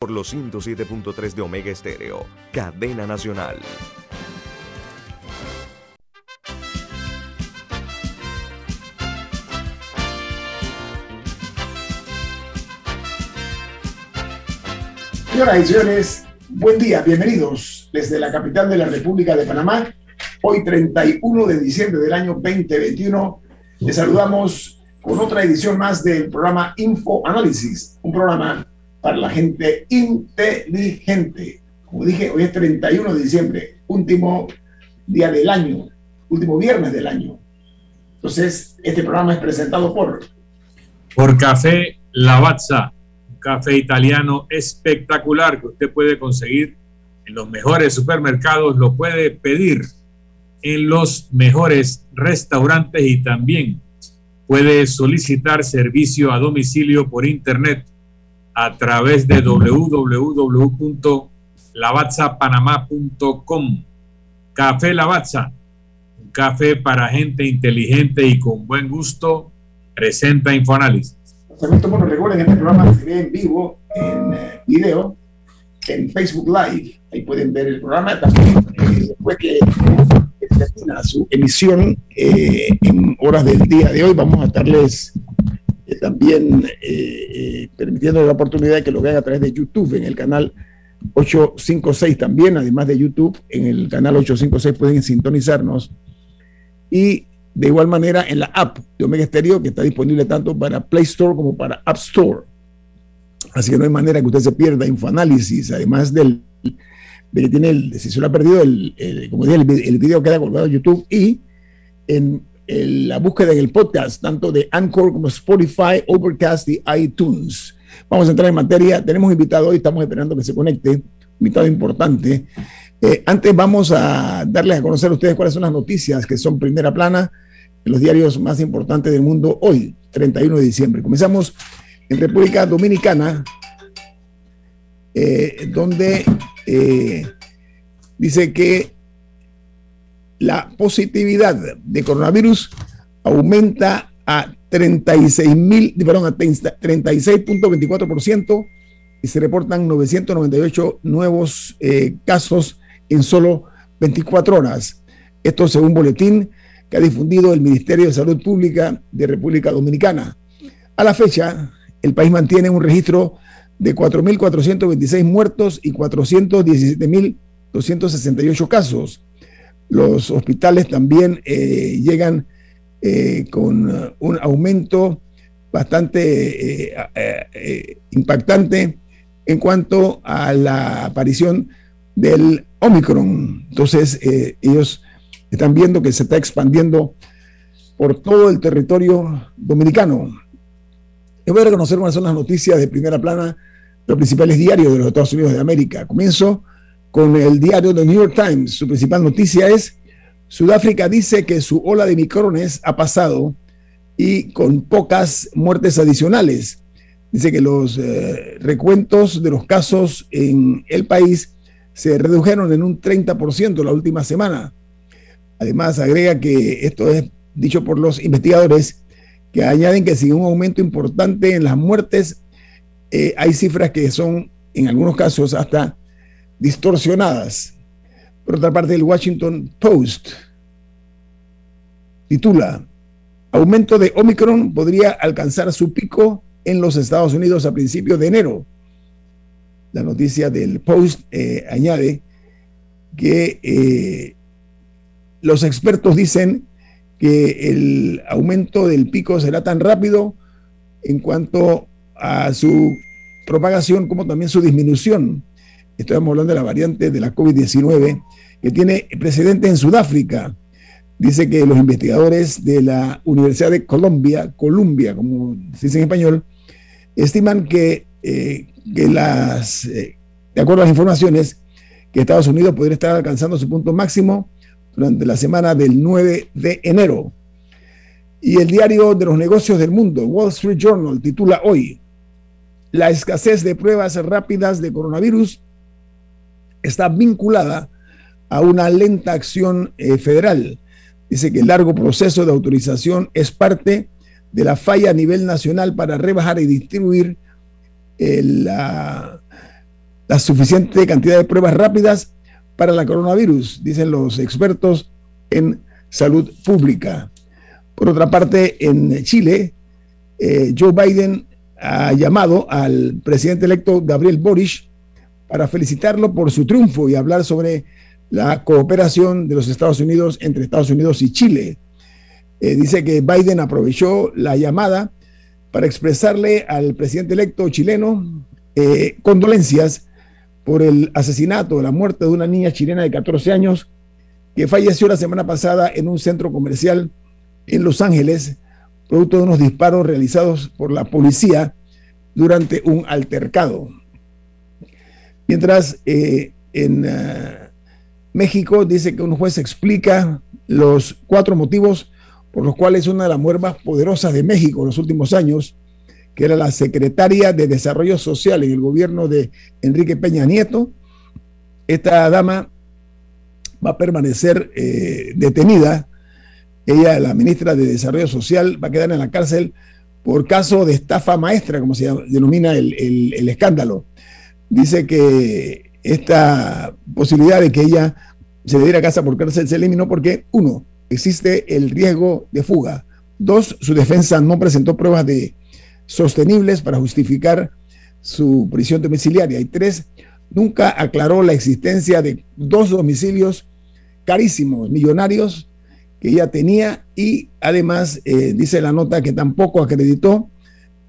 por los 107.3 de Omega Estéreo, cadena nacional. Señoras y señores, buen día, bienvenidos desde la capital de la República de Panamá. Hoy 31 de diciembre del año 2021, les saludamos con otra edición más del programa Info Análisis, un programa para la gente inteligente. Como dije, hoy es 31 de diciembre, último día del año, último viernes del año. Entonces, este programa es presentado por... Por Café Lavazza, un café italiano espectacular que usted puede conseguir en los mejores supermercados, lo puede pedir en los mejores restaurantes y también puede solicitar servicio a domicilio por internet a través de www.lavazzapanamá.com. Café Lavazza, un café para gente inteligente y con buen gusto, presenta Infoanálisis. Bueno, recuerden, este programa se ve en vivo, en eh, video, en Facebook Live. Ahí pueden ver el programa. Eh, después que termina su emisión eh, en horas del día de hoy, vamos a estarles eh, también eh, eh, permitiendo la oportunidad de que lo vean a través de YouTube en el canal 856 también, además de YouTube, en el canal 856 pueden sintonizarnos. Y de igual manera en la app de Omega Stereo, que está disponible tanto para Play Store como para App Store. Así que no hay manera que usted se pierda infoanálisis, además del, de que tiene, el, si se lo ha perdido, el, como dije, el, el video queda colgado en YouTube y en la búsqueda en el podcast, tanto de Anchor como Spotify, Overcast y iTunes. Vamos a entrar en materia. Tenemos invitado hoy, estamos esperando que se conecte, invitado importante. Eh, antes vamos a darles a conocer a ustedes cuáles son las noticias que son primera plana en los diarios más importantes del mundo hoy, 31 de diciembre. Comenzamos en República Dominicana, eh, donde eh, dice que la positividad de coronavirus aumenta a 36 mil, perdón, a 36.24% y se reportan 998 nuevos eh, casos en solo 24 horas. Esto según boletín que ha difundido el Ministerio de Salud Pública de República Dominicana. A la fecha, el país mantiene un registro de 4.426 muertos y 417.268 casos los hospitales también eh, llegan eh, con uh, un aumento bastante eh, impactante en cuanto a la aparición del Omicron. Entonces, ellos están viendo que se está expandiendo por todo el territorio dominicano. Yo voy a reconocer cuáles son las noticias de primera plana los principales diarios de los Estados Unidos de América. Comienzo con el diario The New York Times. Su principal noticia es, Sudáfrica dice que su ola de micrones ha pasado y con pocas muertes adicionales. Dice que los eh, recuentos de los casos en el país se redujeron en un 30% la última semana. Además, agrega que esto es dicho por los investigadores que añaden que sin un aumento importante en las muertes, eh, hay cifras que son en algunos casos hasta distorsionadas. Por otra parte, el Washington Post titula, aumento de Omicron podría alcanzar su pico en los Estados Unidos a principios de enero. La noticia del Post eh, añade que eh, los expertos dicen que el aumento del pico será tan rápido en cuanto a su propagación como también su disminución estamos hablando de la variante de la COVID-19, que tiene precedente en Sudáfrica. Dice que los investigadores de la Universidad de Colombia, Columbia, como se dice en español, estiman que, eh, las, eh, de acuerdo a las informaciones, que Estados Unidos podría estar alcanzando su punto máximo durante la semana del 9 de enero. Y el diario de los negocios del mundo, Wall Street Journal, titula hoy, la escasez de pruebas rápidas de coronavirus está vinculada a una lenta acción eh, federal. Dice que el largo proceso de autorización es parte de la falla a nivel nacional para rebajar y distribuir eh, la suficiente cantidad de pruebas rápidas para la coronavirus, dicen los expertos en salud pública. Por otra parte, en Chile, eh, Joe Biden ha llamado al presidente electo Gabriel Boric para felicitarlo por su triunfo y hablar sobre la cooperación de los Estados Unidos entre Estados Unidos y Chile. Eh, dice que Biden aprovechó la llamada para expresarle al presidente electo chileno eh, condolencias por el asesinato, la muerte de una niña chilena de 14 años que falleció la semana pasada en un centro comercial en Los Ángeles, producto de unos disparos realizados por la policía durante un altercado. Mientras eh, en ah, México dice que un juez explica los cuatro motivos por los cuales una de las mujeres más poderosas de México en los últimos años, que era la secretaria de Desarrollo Social en el gobierno de Enrique Peña Nieto, esta dama va a permanecer eh, detenida. Ella, la ministra de Desarrollo Social, va a quedar en la cárcel por caso de estafa maestra, como se denomina el, escándalo. Dice que esta posibilidad de que ella se diera a casa por cárcel se eliminó porque, uno, existe el riesgo de fuga. Dos, su defensa no presentó pruebas de sostenibles para justificar su prisión domiciliaria. Y tres, nunca aclaró la existencia de dos domicilios carísimos, millonarios, que ella tenía y además eh, dice la nota que tampoco acreditó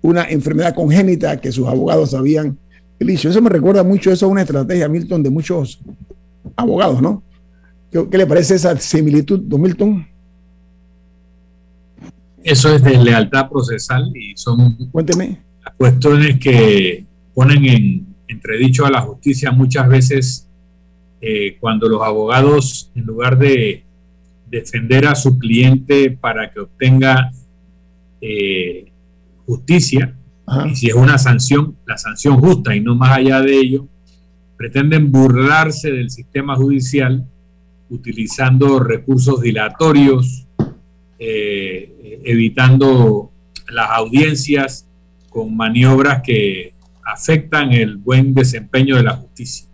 una enfermedad congénita que sus abogados habían dicho. Eso me recuerda mucho, eso es una estrategia, Milton, de muchos abogados, ¿no? ¿Qué, le parece esa similitud, don Milton? Eso es de lealtad procesal y son Cuénteme. las cuestiones que ponen en entredicho a la justicia muchas veces eh, cuando los abogados, en lugar de defender a su cliente para que obtenga eh, justicia, y si es una sanción, la sanción justa y no más allá de ello, pretenden burlarse del sistema judicial utilizando recursos dilatorios, eh, evitando las audiencias con maniobras que afectan el buen desempeño de la justicia.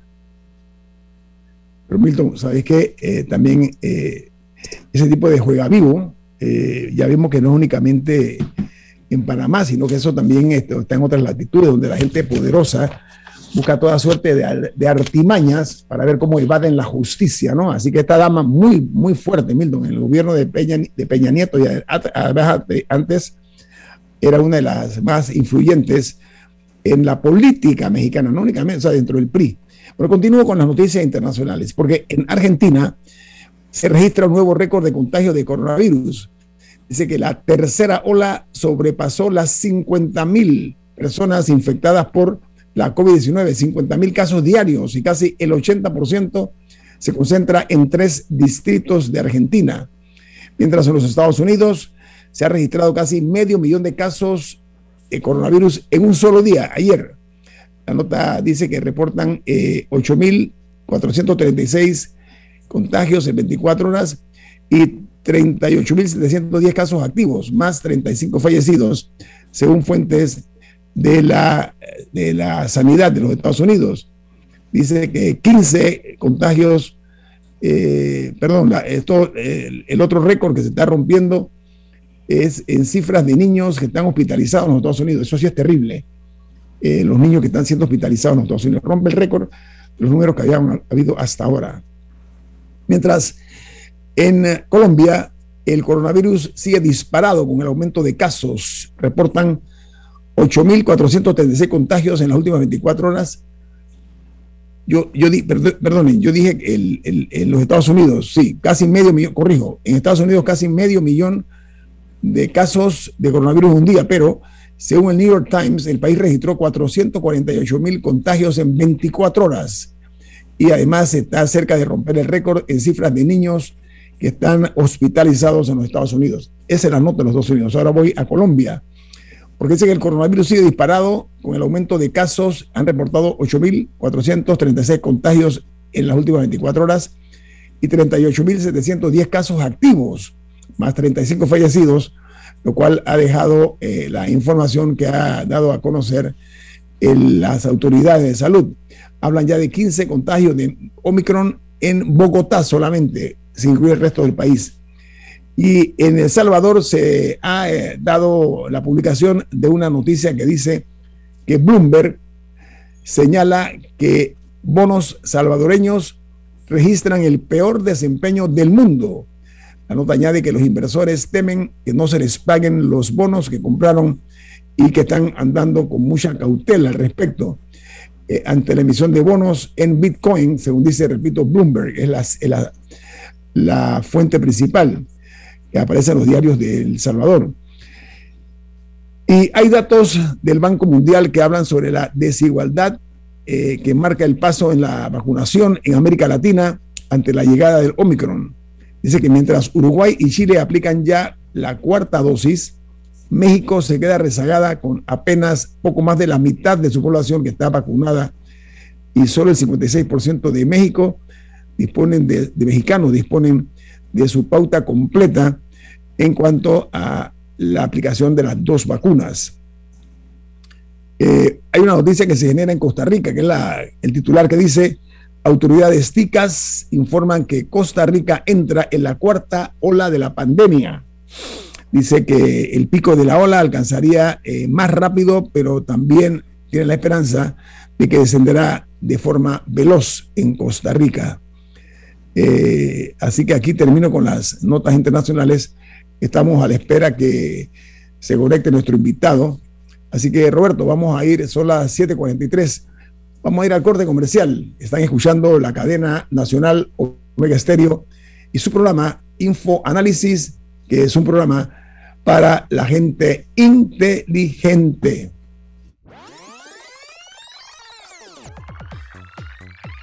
Pero Milton, ¿sabes qué? Eh, también ese tipo de juega vivo, eh, ya vimos que no es únicamente en Panamá, sino que eso también está en otras latitudes, donde la gente poderosa busca toda suerte de, artimañas para ver cómo evaden la justicia, ¿no? Así que esta dama muy, muy fuerte, Milton, en el gobierno de Peña, de Peña Nieto, y antes era una de las más influyentes en la política mexicana, no únicamente, o sea, dentro del PRI. Pero continúo con las noticias internacionales, porque en Argentina se registra un nuevo récord de contagio de coronavirus. Dice que la tercera ola sobrepasó las 50 mil personas infectadas por la COVID-19, 50 mil casos diarios y casi el 80% se concentra en tres distritos de Argentina. Mientras en los Estados Unidos se ha registrado casi medio millón de casos de coronavirus en un solo día, ayer. La nota dice que reportan eh, 8.436 contagios en 24 horas y 38.710 casos activos, más 35 fallecidos, según fuentes de la, de la sanidad de los Estados Unidos. Dice que 15 contagios, eh, perdón, esto, el, otro récord que se está rompiendo es en cifras de niños que están hospitalizados en los Estados Unidos. Eso sí es terrible. Eh, los niños que están siendo hospitalizados en los Estados Unidos. Rompe el récord de los números que habían habido hasta ahora. Mientras en Colombia el coronavirus sigue disparado con el aumento de casos. Reportan 8.436 contagios en las últimas 24 horas. Yo, yo di, perdonen, yo dije que en los Estados Unidos, sí, casi medio millón, corrijo, en Estados Unidos casi medio millón de casos de coronavirus un día, pero según el New York Times, el país registró 448 mil contagios en 24 horas y además está cerca de romper el récord en cifras de niños que están hospitalizados en los Estados Unidos. Esa es la nota de los Estados Unidos. Ahora voy a Colombia, porque dice que el coronavirus sigue disparado con el aumento de casos. Han reportado 8.436 contagios en las últimas 24 horas y 38.710 casos activos, más 35 fallecidos, lo cual ha dejado eh, la información que ha dado a conocer las autoridades de salud. hablan ya de 15 contagios de Omicron en Bogotá solamente, sin incluir el resto del país. Y en El Salvador se ha eh, dado la publicación de una noticia que dice que Bloomberg señala que bonos salvadoreños registran el peor desempeño del mundo. La nota añade que los inversores temen que no se les paguen los bonos que compraron y que están andando con mucha cautela al respecto. Eh, ante la emisión de bonos en Bitcoin, según dice, repito, Bloomberg, es la, la, fuente principal que aparece en los diarios de El Salvador. Y hay datos del Banco Mundial que hablan sobre la desigualdad eh, que marca el paso en la vacunación en América Latina ante la llegada del Omicron. Dice que mientras Uruguay y Chile aplican ya la cuarta dosis, México se queda rezagada con apenas poco más de la mitad de su población que está vacunada y solo el 56% de México disponen de, mexicanos disponen de su pauta completa en cuanto a la aplicación de las dos vacunas. Eh, hay una noticia que se genera en Costa Rica, que es la, el titular que dice, autoridades ticas informan que Costa Rica entra en la cuarta ola de la pandemia. Dice que el pico de la ola alcanzaría eh, más rápido, pero también tiene la esperanza de que descenderá de forma veloz en Costa Rica. Eh, así que aquí termino con las notas internacionales. Estamos a la espera que se conecte nuestro invitado. Así que Roberto, vamos a ir, son las 7:43. Vamos a ir al corte comercial. Están escuchando la cadena nacional Omega Estéreo y su programa Info Análisis, que es un programa para la gente inteligente.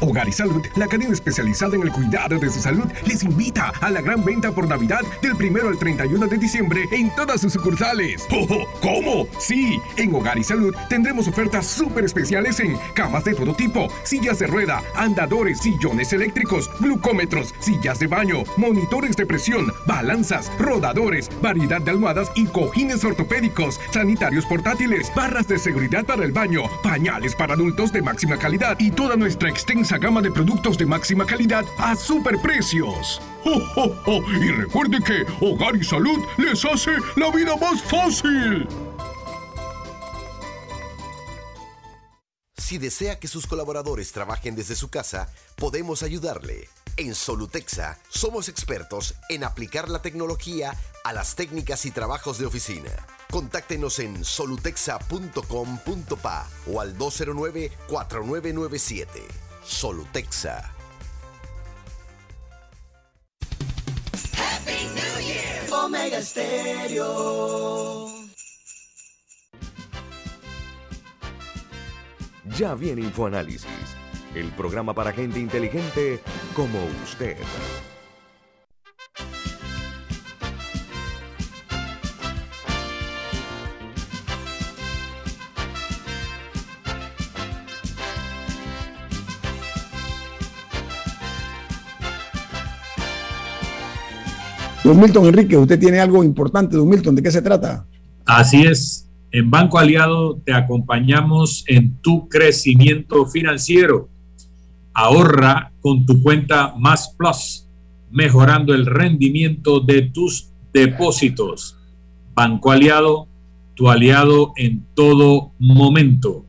Hogar y Salud, la cadena especializada en el cuidado de su salud, les invita a la gran venta por Navidad del 1 al 31 de diciembre en todas sus sucursales. ¡Oh, cómo Sí, en Hogar y Salud tendremos ofertas súper especiales en camas de todo tipo, sillas de rueda, andadores, sillones eléctricos, glucómetros, sillas de baño, monitores de presión, balanzas, rodadores, variedad de almohadas y cojines ortopédicos, sanitarios portátiles, barras de seguridad para el baño, pañales para adultos de máxima calidad y toda nuestra extensa gama de productos de máxima calidad a superprecios. ¡Oh, Y recuerde que Hogar y Salud les hace la vida más fácil. Si desea que sus colaboradores trabajen desde su casa, podemos ayudarle. En Solutexa somos expertos en aplicar la tecnología a las técnicas y trabajos de oficina. Contáctenos en solutexa.com.pa o al 209-4997. Solutexa. Happy New Year. Omega Stereo. Ya viene InfoAnálisis, el programa para gente inteligente como usted. 'Don Milton Enrique, usted tiene algo importante, don Milton, ¿de qué se trata? Así es. En Banco Aliado te acompañamos en tu crecimiento financiero. Ahorra con tu cuenta Más Plus, mejorando el rendimiento de tus depósitos. Banco Aliado, tu aliado en todo momento.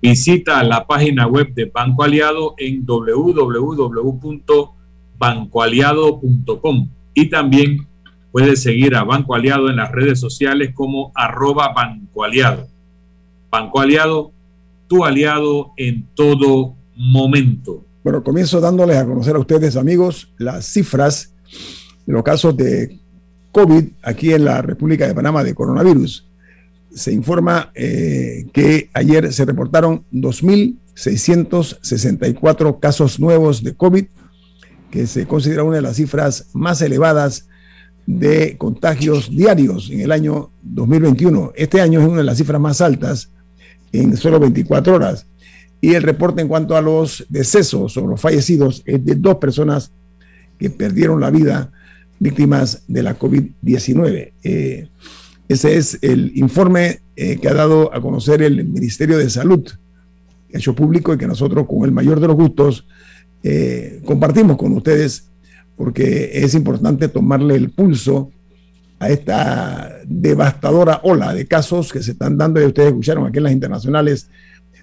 Visita la página web de Banco Aliado en www.bancoaliado.com y también puedes seguir a Banco Aliado en las redes sociales como arroba Banco Aliado. Banco Aliado, tu aliado en todo momento. Bueno, comienzo dándoles a conocer a ustedes, amigos, las cifras de los casos de COVID aquí en la República de Panamá de coronavirus. Se informa eh, que ayer se reportaron 2.664 casos nuevos de COVID, que se considera una de las cifras más elevadas de contagios diarios en el año 2021. Este año es una de las cifras más altas en solo 24 horas. Y el reporte en cuanto a los decesos o los fallecidos es de dos personas que perdieron la vida víctimas de la COVID-19. Eh, ese es el informe eh, que ha dado a conocer el Ministerio de Salud, hecho público y que nosotros con el mayor de los gustos eh, compartimos con ustedes porque es importante tomarle el pulso a esta devastadora ola de casos que se están dando, y ustedes escucharon aquí en las internacionales,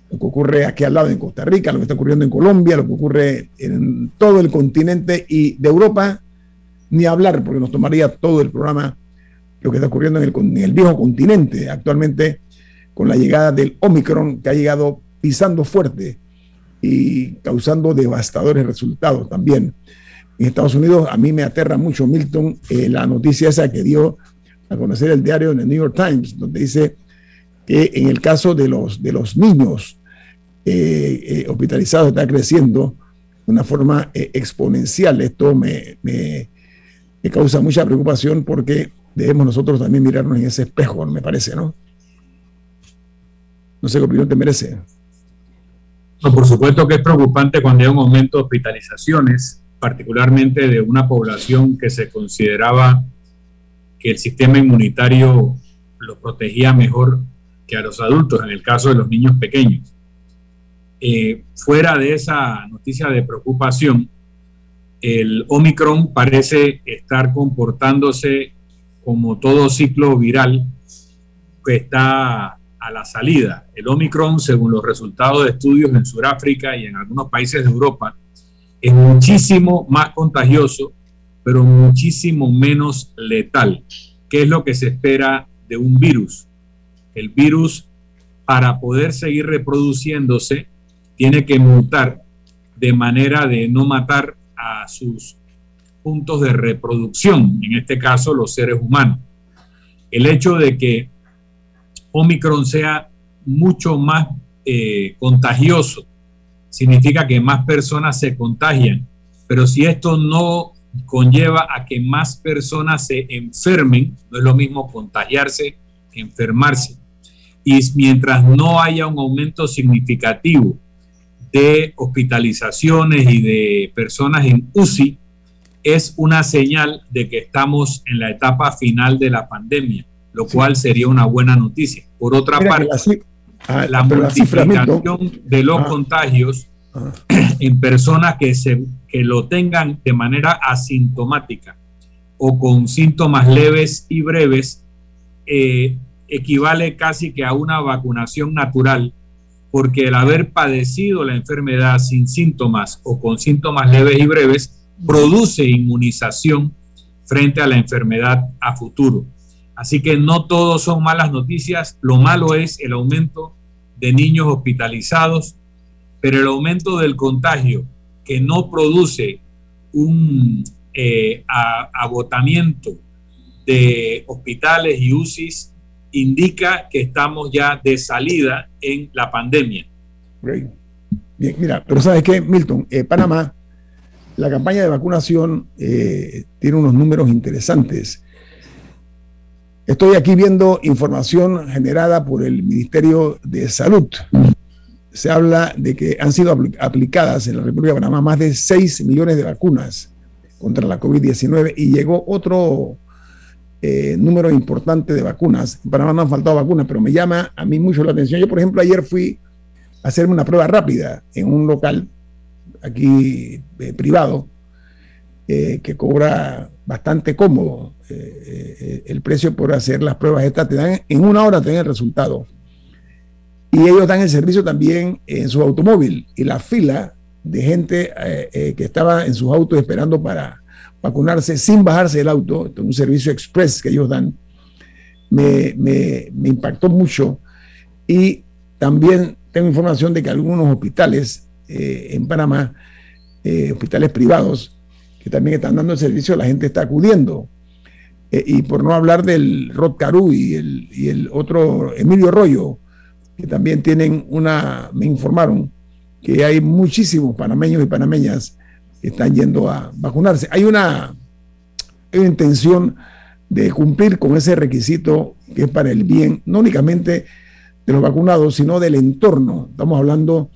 lo que ocurre aquí al lado en Costa Rica, lo que está ocurriendo en Colombia, lo que ocurre en todo el continente y de Europa, ni hablar, porque nos tomaría todo el programa lo que está ocurriendo en el, en el viejo continente actualmente con la llegada del Omicron que ha llegado pisando fuerte y causando devastadores resultados también en Estados Unidos. A mí me aterra mucho, Milton, eh, la noticia esa que dio a conocer el diario el New York Times, donde dice que en el caso de los, de los niños eh, eh, hospitalizados está creciendo de una forma exponencial. Esto me, me, causa mucha preocupación porque debemos nosotros también mirarnos en ese espejo, me parece, ¿no? No sé qué opinión te merece. No, por supuesto que es preocupante cuando hay un aumento de hospitalizaciones particularmente de una población que se consideraba que el sistema inmunitario lo protegía mejor que a los adultos, en el caso de los niños pequeños. Eh, fuera de esa noticia de preocupación, el Omicron parece estar comportándose como todo ciclo viral que está a la salida. El Omicron, según los resultados de estudios en Sudáfrica y en algunos países de Europa, es muchísimo más contagioso, pero muchísimo menos letal. ¿Qué es lo que se espera de un virus? El virus, para poder seguir reproduciéndose, tiene que mutar de manera de no matar a sus puntos de reproducción, en este caso los seres humanos. El hecho de que Omicron sea mucho más eh, contagioso significa que más personas se contagian. Pero si esto no conlleva a que más personas se enfermen, no es lo mismo contagiarse que enfermarse. Y mientras no haya un aumento significativo de hospitalizaciones y de personas en UCI, es una señal de que estamos en la etapa final de la pandemia, lo cual sería una buena noticia. Por otra parte, Ah, la multiplicación de los ah. contagios ah. en personas que, se, que lo tengan de manera asintomática o con síntomas leves y breves eh, equivale casi que a una vacunación natural, porque el haber padecido la enfermedad sin síntomas o con síntomas leves y breves produce inmunización frente a la enfermedad a futuro. Así que no todos son malas noticias, lo malo es el aumento de niños hospitalizados, pero el aumento del contagio que no produce un eh, agotamiento de hospitales y UCIs indica que estamos ya de salida en la pandemia. Bien, mira, pero ¿sabes qué, Milton? Eh, Panamá, la campaña de vacunación eh, tiene unos números interesantes. Estoy aquí viendo información generada por el Ministerio de Salud. Se habla de que han sido aplicadas en la República de Panamá más de 6 millones de vacunas contra la COVID-19 y llegó otro eh, número importante de vacunas. En Panamá no han faltado vacunas, pero me llama a mí mucho la atención. Yo, por ejemplo, ayer fui a hacerme una prueba rápida en un local aquí eh, privado eh, que cobra bastante cómodo eh, eh, el precio por hacer las pruebas estas. Te dan, en una hora te el resultado. Y ellos dan el servicio también en su automóvil. Y la fila de gente que estaba en sus autos esperando para vacunarse sin bajarse del auto, un servicio express que ellos dan, me, me, me impactó mucho. Y también tengo información de que algunos hospitales en Panamá, hospitales privados, que también están dando el servicio, la gente está acudiendo. Eh, y por no hablar del Rod Caru y el, y el otro Emilio Rollo, que también tienen una, me informaron que hay muchísimos panameños y panameñas que están yendo a vacunarse. Hay una, hay una intención de cumplir con ese requisito que es para el bien, no únicamente de los vacunados, sino del entorno. Estamos hablando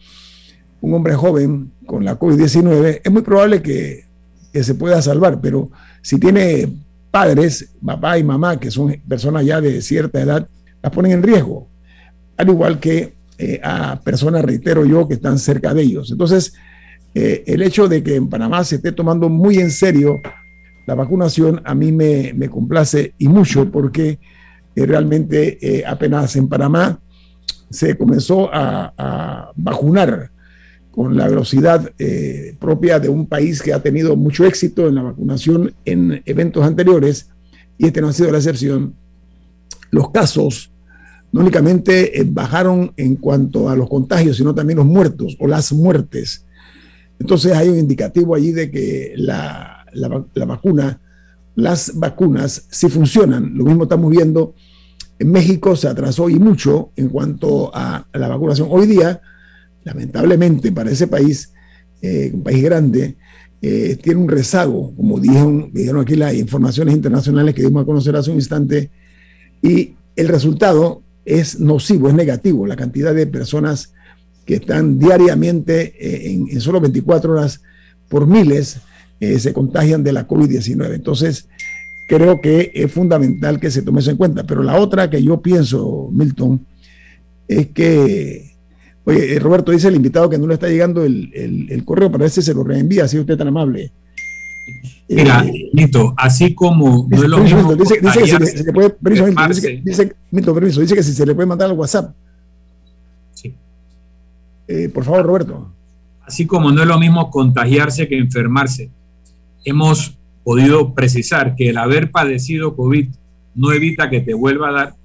un hombre joven con la COVID-19, es muy probable que, que se pueda salvar, pero si tiene padres, papá y mamá, que son personas ya de cierta edad, las ponen en riesgo, al igual que eh, a personas, reitero yo, que están cerca de ellos. Entonces, eh, el hecho de que en Panamá se esté tomando muy en serio la vacunación, a mí me, complace y mucho porque eh, realmente apenas en Panamá se comenzó a vacunar con la velocidad propia de un país que ha tenido mucho éxito en la vacunación en eventos anteriores, y este no ha sido la excepción, los casos no únicamente eh, bajaron en cuanto a los contagios, sino también los muertos o las muertes. Entonces hay un indicativo allí de que la, vacuna, las vacunas sí funcionan. Lo mismo estamos viendo en México, se atrasó y mucho en cuanto a la vacunación. Hoy día, lamentablemente para ese país, eh, un país grande, eh, tiene un rezago, como dijeron, dijeron aquí las informaciones internacionales que dimos a conocer hace un instante, y el resultado es nocivo, es negativo. La cantidad de personas que están diariamente eh, en, solo 24 horas por miles eh, se contagian de la COVID-19. Entonces, creo que es fundamental que se tome eso en cuenta. Pero la otra que yo pienso, Milton, es que, oye, eh, Roberto dice el invitado que no le está llegando el, el correo, para ese se lo reenvía, si usted tan amable. Mira, Mito, así como no es lo mismo. Dice, que se, le puede, permiso, dice, Mito, permiso, dice que si se le puede mandar al WhatsApp. Sí. Eh, por favor, Roberto. Así como no es lo mismo contagiarse que enfermarse, hemos podido precisar que el haber padecido COVID no evita que te vuelva a dar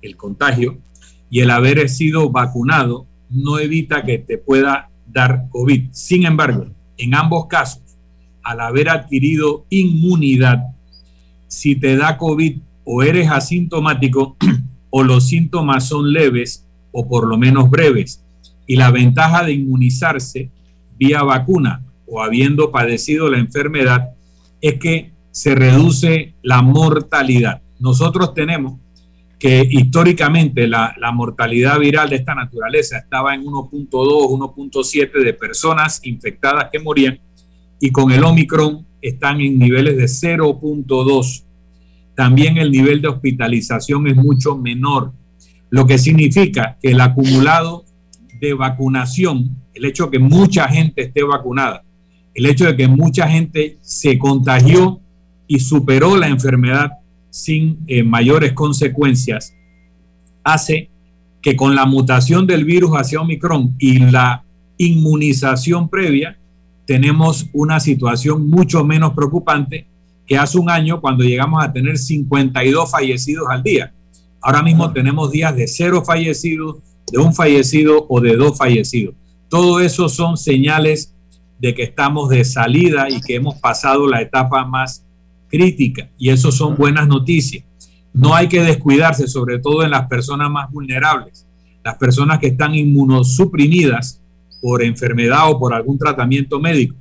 el contagio y el haber sido vacunado no evita que te pueda dar COVID. Sin embargo, en ambos casos, al haber adquirido inmunidad, si te da COVID o eres asintomático o los síntomas son leves o por lo menos breves. Y la ventaja de inmunizarse vía vacuna o habiendo padecido la enfermedad es que se reduce la mortalidad. Nosotros tenemos que históricamente la, la, mortalidad viral de esta naturaleza estaba en 1.2, 1.7 de personas infectadas que morían y con el Omicron están en niveles de 0.2. También el nivel de hospitalización es mucho menor, lo que significa que el acumulado de vacunación, el hecho de que mucha gente esté vacunada, el hecho de que mucha gente se contagió y superó la enfermedad sin eh, mayores consecuencias, hace que con la mutación del virus hacia Omicron y la inmunización previa, tenemos una situación mucho menos preocupante que hace un año cuando llegamos a tener 52 fallecidos al día. Ahora mismo tenemos días de cero fallecidos, de un fallecido o de dos fallecidos. Todo eso son señales de que estamos de salida y que hemos pasado la etapa más crítica y eso son buenas noticias. No hay que descuidarse, sobre todo en las personas más vulnerables, las personas que están inmunosuprimidas por enfermedad o por algún tratamiento médico.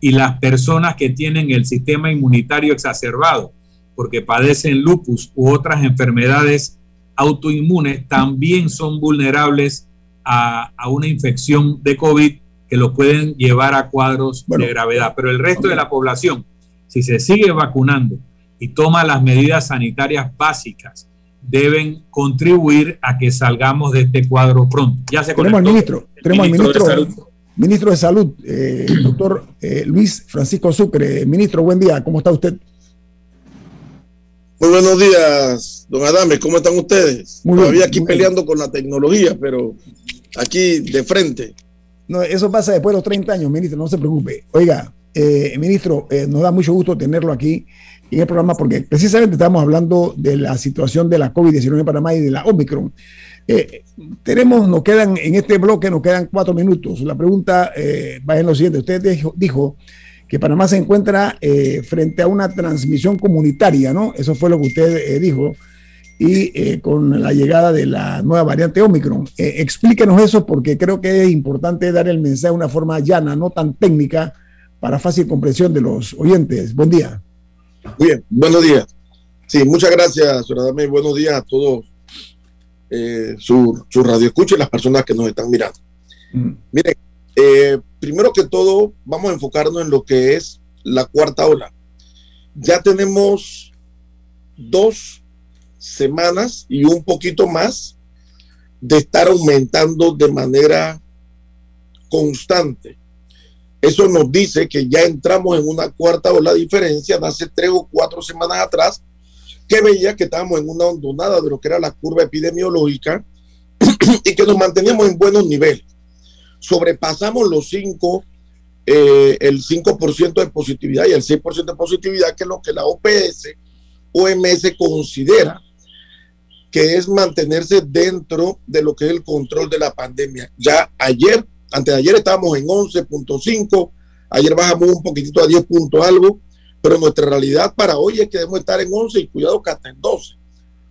Y las personas que tienen el sistema inmunitario exacerbado porque padecen lupus u otras enfermedades autoinmunes también son vulnerables a, una infección de COVID que los pueden llevar a cuadros de gravedad. Pero el resto de la población, si se sigue vacunando y toma las medidas sanitarias básicas, deben contribuir a que salgamos de este cuadro pronto. Ya se Tenemos al ministro, tenemos ministro, ministro, de Salud, ministro de Salud eh, doctor eh, Luis Francisco Sucre. Ministro, buen día, ¿cómo está usted? Muy buenos días, don Adame, ¿cómo están ustedes? Muy Todavía aquí peleando con la tecnología, pero aquí de frente. No, eso pasa después de los 30 años, ministro, no se preocupe. Oiga, eh, ministro, nos da mucho gusto tenerlo aquí en el programa porque precisamente estamos hablando de la situación de la COVID-19 en Panamá y de la Omicron. Eh, tenemos, nos quedan en este bloque, nos quedan cuatro minutos. La pregunta eh, va en lo siguiente. Usted dijo, que Panamá se encuentra eh, frente a una transmisión comunitaria, ¿no? Eso fue lo que usted dijo. Y con la llegada de la nueva variante Omicron. explíquenos eso porque creo que es importante dar el mensaje de una forma llana, no tan técnica, para fácil comprensión de los oyentes. Buen día. Bien, buenos días. Sí, muchas gracias, señora Dame. Buenos días a todos eh, su, su, radio escucha y las personas que nos están mirando. Mm. Miren, Eh, primero que todo, vamos a enfocarnos en lo que es la cuarta ola. Ya tenemos dos semanas y un poquito más de estar aumentando de manera constante. Eso nos dice que ya entramos en una cuarta ola, diferencia de hace tres o cuatro semanas atrás, que veía que estábamos en una hondonada de lo que era la curva epidemiológica y que nos manteníamos en buenos niveles. Sobrepasamos los 5, eh, el 5% de positividad y el 6% de positividad, que es lo que la OPS, OMS considera que es mantenerse dentro de lo que es el control de la pandemia. Ya ayer, antes de ayer estábamos en 11.5, ayer bajamos un poquitito a 10 puntos algo, pero nuestra realidad para hoy es que debemos estar en 11 y cuidado que hasta en 12.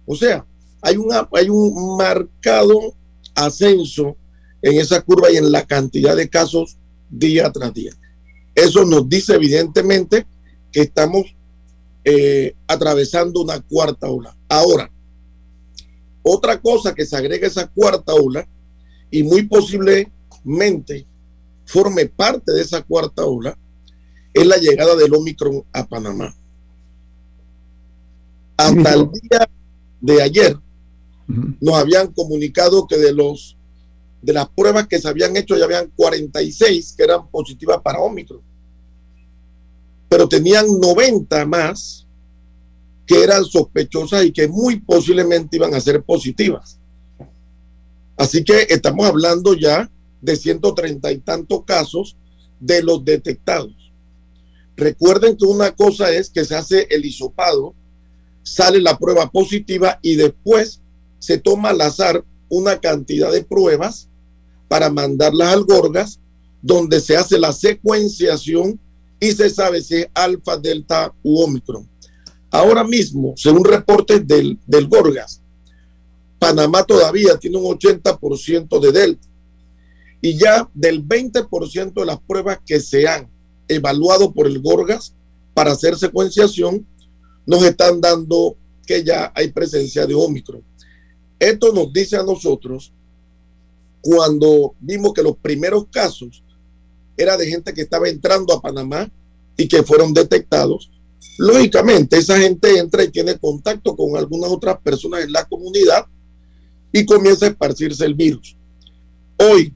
O sea, hay, una, hay un marcado ascenso en esa curva y en la cantidad de casos día tras día. Eso nos dice evidentemente que estamos eh, atravesando una cuarta ola. Ahora, otra cosa que se agrega a esa cuarta ola y muy posiblemente forme parte de esa cuarta ola es la llegada del Omicron a Panamá. Hasta el día de ayer, nos habían comunicado que de los de las pruebas que se habían hecho ya habían 46 que eran positivas para Omicron. Pero tenían 90 más que eran sospechosas y que muy posiblemente iban a ser positivas. Así que estamos hablando ya de 130 y tantos casos de los detectados. Recuerden que una cosa es que se hace el hisopado, sale la prueba positiva y después se toma al azar una cantidad de pruebas para mandarlas al Gorgas, donde se hace la secuenciación y se sabe si es alfa, delta u omicron. Ahora mismo, según reportes del, del Gorgas, Panamá todavía tiene un 80% de delta. Y ya del 20% de las pruebas que se han evaluado por el Gorgas para hacer secuenciación, nos están dando que ya hay presencia de Omicron. Esto nos dice a nosotros, cuando vimos que los primeros casos era de gente que estaba entrando a Panamá y que fueron detectados, lógicamente esa gente entra y tiene contacto con algunas otras personas en la comunidad y comienza a esparcirse el virus. Hoy,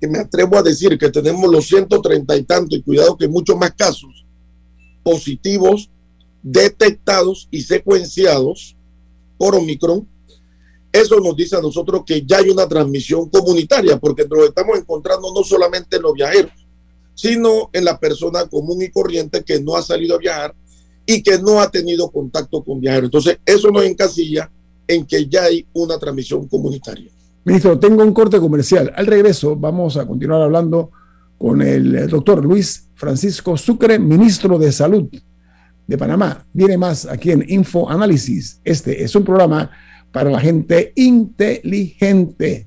que me atrevo a decir que tenemos los 130 y tanto, y cuidado que muchos más casos positivos detectados y secuenciados por Omicron, eso nos dice a nosotros que ya hay una transmisión comunitaria, porque nos estamos encontrando no solamente en los viajeros, sino en la persona común y corriente que no ha salido a viajar y que no ha tenido contacto con viajeros. Entonces, eso nos encasilla en que ya hay una transmisión comunitaria. Ministro, tengo un corte comercial. Al regreso vamos a continuar hablando con el doctor Luis Francisco Sucre, ministro de Salud de Panamá. Viene más aquí en Info Análisis. Este es un programa para la gente inteligente.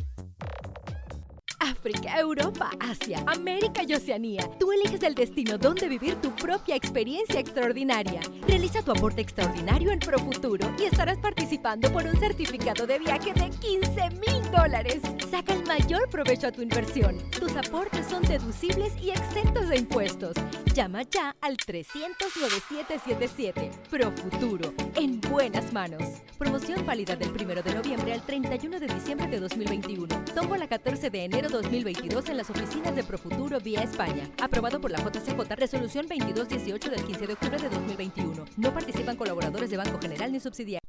África, Europa, Asia, América y Oceanía. Tú eliges el destino donde vivir tu propia experiencia extraordinaria. Realiza tu aporte extraordinario en Profuturo y estarás participando por un certificado de viaje de 15 mil dólares. Saca el mayor provecho a tu inversión. Tus aportes son deducibles y exentos de impuestos. Llama ya al 300-9777. Profuturo, en buenas manos. Promoción válida del 1 de noviembre al 31 de diciembre de 2021. Tomo la 14 de enero 2022 en las oficinas de Profuturo vía España. Aprobado por la JCJ, resolución 2218 del 15 de octubre de 2021. No participan colaboradores de Banco General ni subsidiarios.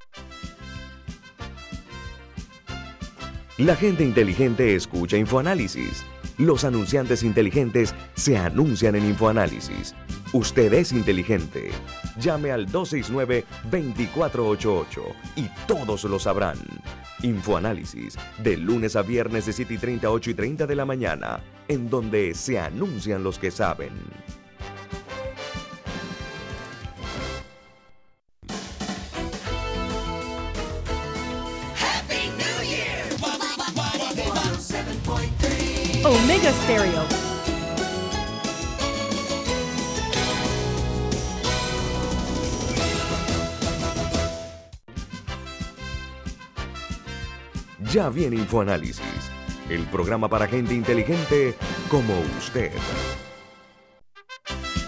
La gente inteligente escucha InfoAnálisis. Los anunciantes inteligentes se anuncian en InfoAnálisis. Usted es inteligente. Llame al 269-2488 y todos lo sabrán. Infoanálisis, de lunes a viernes de 7 y 30, 8 y 30 de la mañana, en donde se anuncian los que saben. Happy New Year. Omega Stereo. Ya viene InfoAnálisis, el programa para gente inteligente como usted.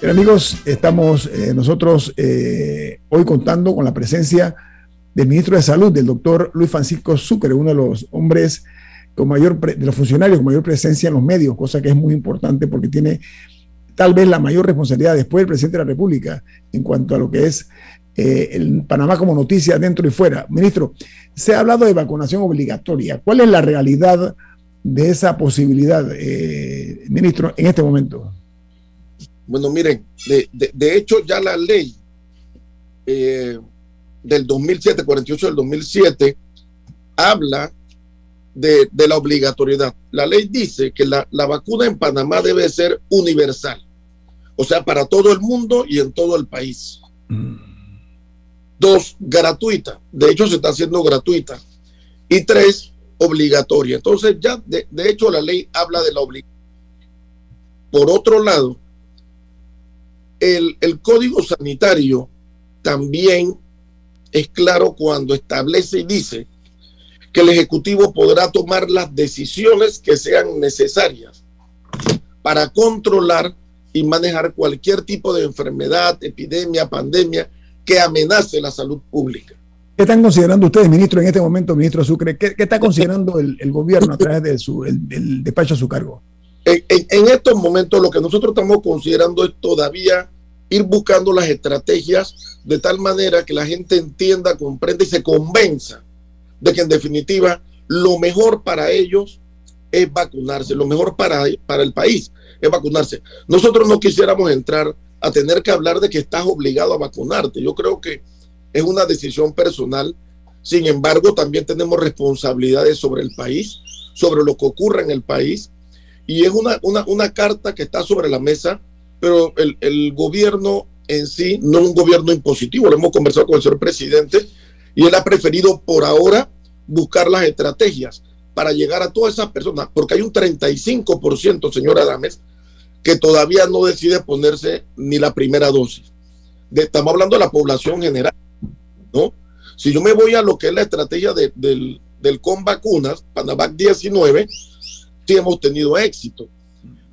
Bien, amigos, estamos eh, nosotros eh, hoy contando con la presencia del ministro de Salud, del doctor Luis Francisco Sucre, uno de los hombres con mayor, de los funcionarios con mayor presencia en los medios, cosa que es muy importante porque tiene tal vez la mayor responsabilidad después del presidente de la República en cuanto a lo que es eh, el Panamá como noticia dentro y fuera. Ministro, se ha hablado de vacunación obligatoria. ¿Cuál es la realidad de esa posibilidad, eh, ministro, en este momento? Bueno, miren, de, de, de hecho ya la ley eh, del 2007, 48 del 2007, habla de, de, la obligatoriedad. La ley dice que la, la vacuna en Panamá debe ser universal, o sea, para todo el mundo y en todo el país. Mm. Dos, gratuita. De hecho, se está haciendo gratuita. Y tres, obligatoria. Entonces, ya de, de hecho, la ley habla de la obligación. Por otro lado, el, el código sanitario también es claro cuando establece y dice que el Ejecutivo podrá tomar las decisiones que sean necesarias para controlar y manejar cualquier tipo de enfermedad, epidemia, pandemia que amenace la salud pública. ¿Qué están considerando ustedes, ministro, en este momento, ministro Sucre? ¿Qué, qué está considerando el, el, gobierno a través de su, el, el despacho a su cargo? En, en, en, estos momentos lo que nosotros estamos considerando es todavía ir buscando las estrategias de tal manera que la gente entienda, comprenda y se convenza de que en definitiva lo mejor para ellos es vacunarse, lo mejor para, para el país es vacunarse. Nosotros no quisiéramos entrar a tener que hablar de que estás obligado a vacunarte. Yo creo que es una decisión personal. Sin embargo, también tenemos responsabilidades sobre el país, sobre lo que ocurre en el país. Y es una, una, una carta que está sobre la mesa, pero el, el gobierno en sí, no un gobierno impositivo, lo hemos conversado con el señor presidente, y él ha preferido por ahora buscar las estrategias para llegar a todas esas personas, porque hay un 35%, señor Adames, que todavía no decide ponerse ni la primera dosis. De, estamos hablando de la población general, ¿no? Si yo me voy a lo que es la estrategia de, del, del con vacunas, Panavac 19, sí hemos tenido éxito.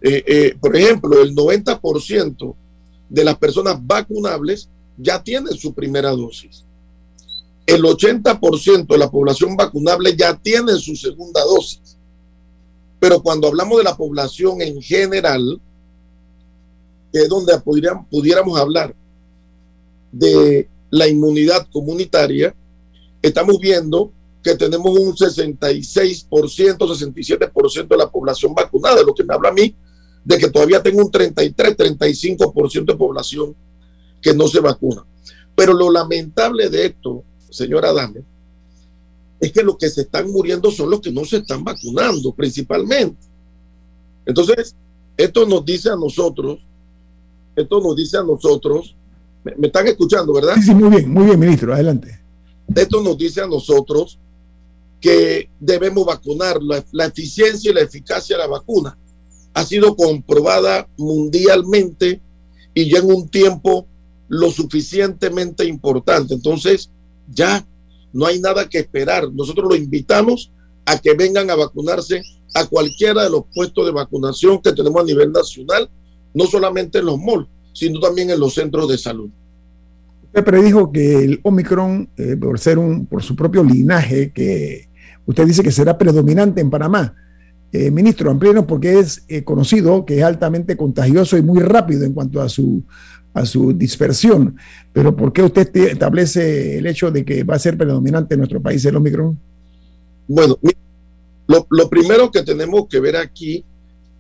Eh, eh, por ejemplo, el 90% de las personas vacunables ya tienen su primera dosis. El 80% de la población vacunable ya tiene su segunda dosis. Pero cuando hablamos de la población en general, que es donde pudiéramos, pudiéramos hablar de la inmunidad comunitaria, estamos viendo que tenemos un 66%, 67% de la población vacunada, lo que me habla a mí de que todavía tengo un 33, 35% de población que no se vacuna. Pero lo lamentable de esto, señora Adame, es que los que se están muriendo son los que no se están vacunando principalmente. Entonces, esto nos dice a nosotros, esto nos dice a nosotros, me, me están escuchando, ¿verdad? Sí, sí, muy bien, muy bien, ministro, adelante. Esto nos dice a nosotros que debemos vacunar la, la eficiencia y la eficacia de la vacuna ha sido comprobada mundialmente y ya en un tiempo lo suficientemente importante. Entonces, ya no hay nada que esperar. Nosotros lo invitamos a que vengan a vacunarse a cualquiera de los puestos de vacunación que tenemos a nivel nacional, no solamente en los malls, sino también en los centros de salud. Usted predijo que el Omicron, eh, por ser un, por su propio linaje, que usted dice que será predominante en Panamá. Eh, ministro, amplíenos porque es eh, conocido que es altamente contagioso y muy rápido en cuanto a su, a su dispersión. Pero ¿por qué usted establece el hecho de que va a ser predominante en nuestro país el Omicron? Bueno, lo, lo primero que tenemos que ver aquí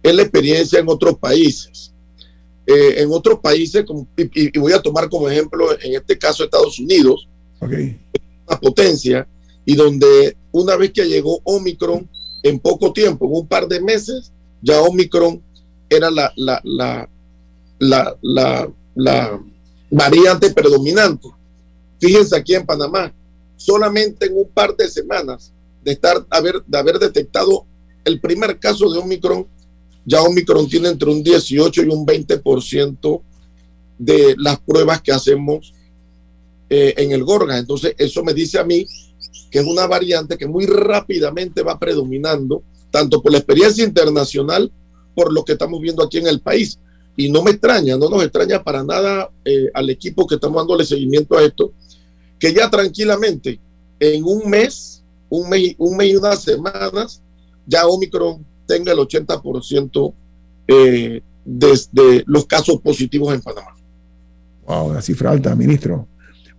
es la experiencia en otros países. Eh, en otros países, como, y, y, voy a tomar como ejemplo en este caso Estados Unidos, okay. una potencia, y donde una vez que llegó Omicron, en poco tiempo, en un par de meses, ya Omicron era la, la, la, la, la, la variante predominante. Fíjense aquí en Panamá, solamente en un par de semanas de estar haber, de haber detectado el primer caso de Omicron ya Omicron tiene entre un 18 y un 20% de las pruebas que hacemos eh, en el Gorga. Entonces, eso me dice a mí que es una variante que muy rápidamente va predominando, tanto por la experiencia internacional, por lo que estamos viendo aquí en el país. Y no me extraña, no nos extraña para nada eh, al equipo que estamos dándole seguimiento a esto, que ya tranquilamente en un mes, un mes, un mes y unas semanas, ya Omicron tenga el 80% eh, desde los casos positivos en Panamá. Wow, una cifra alta, ministro.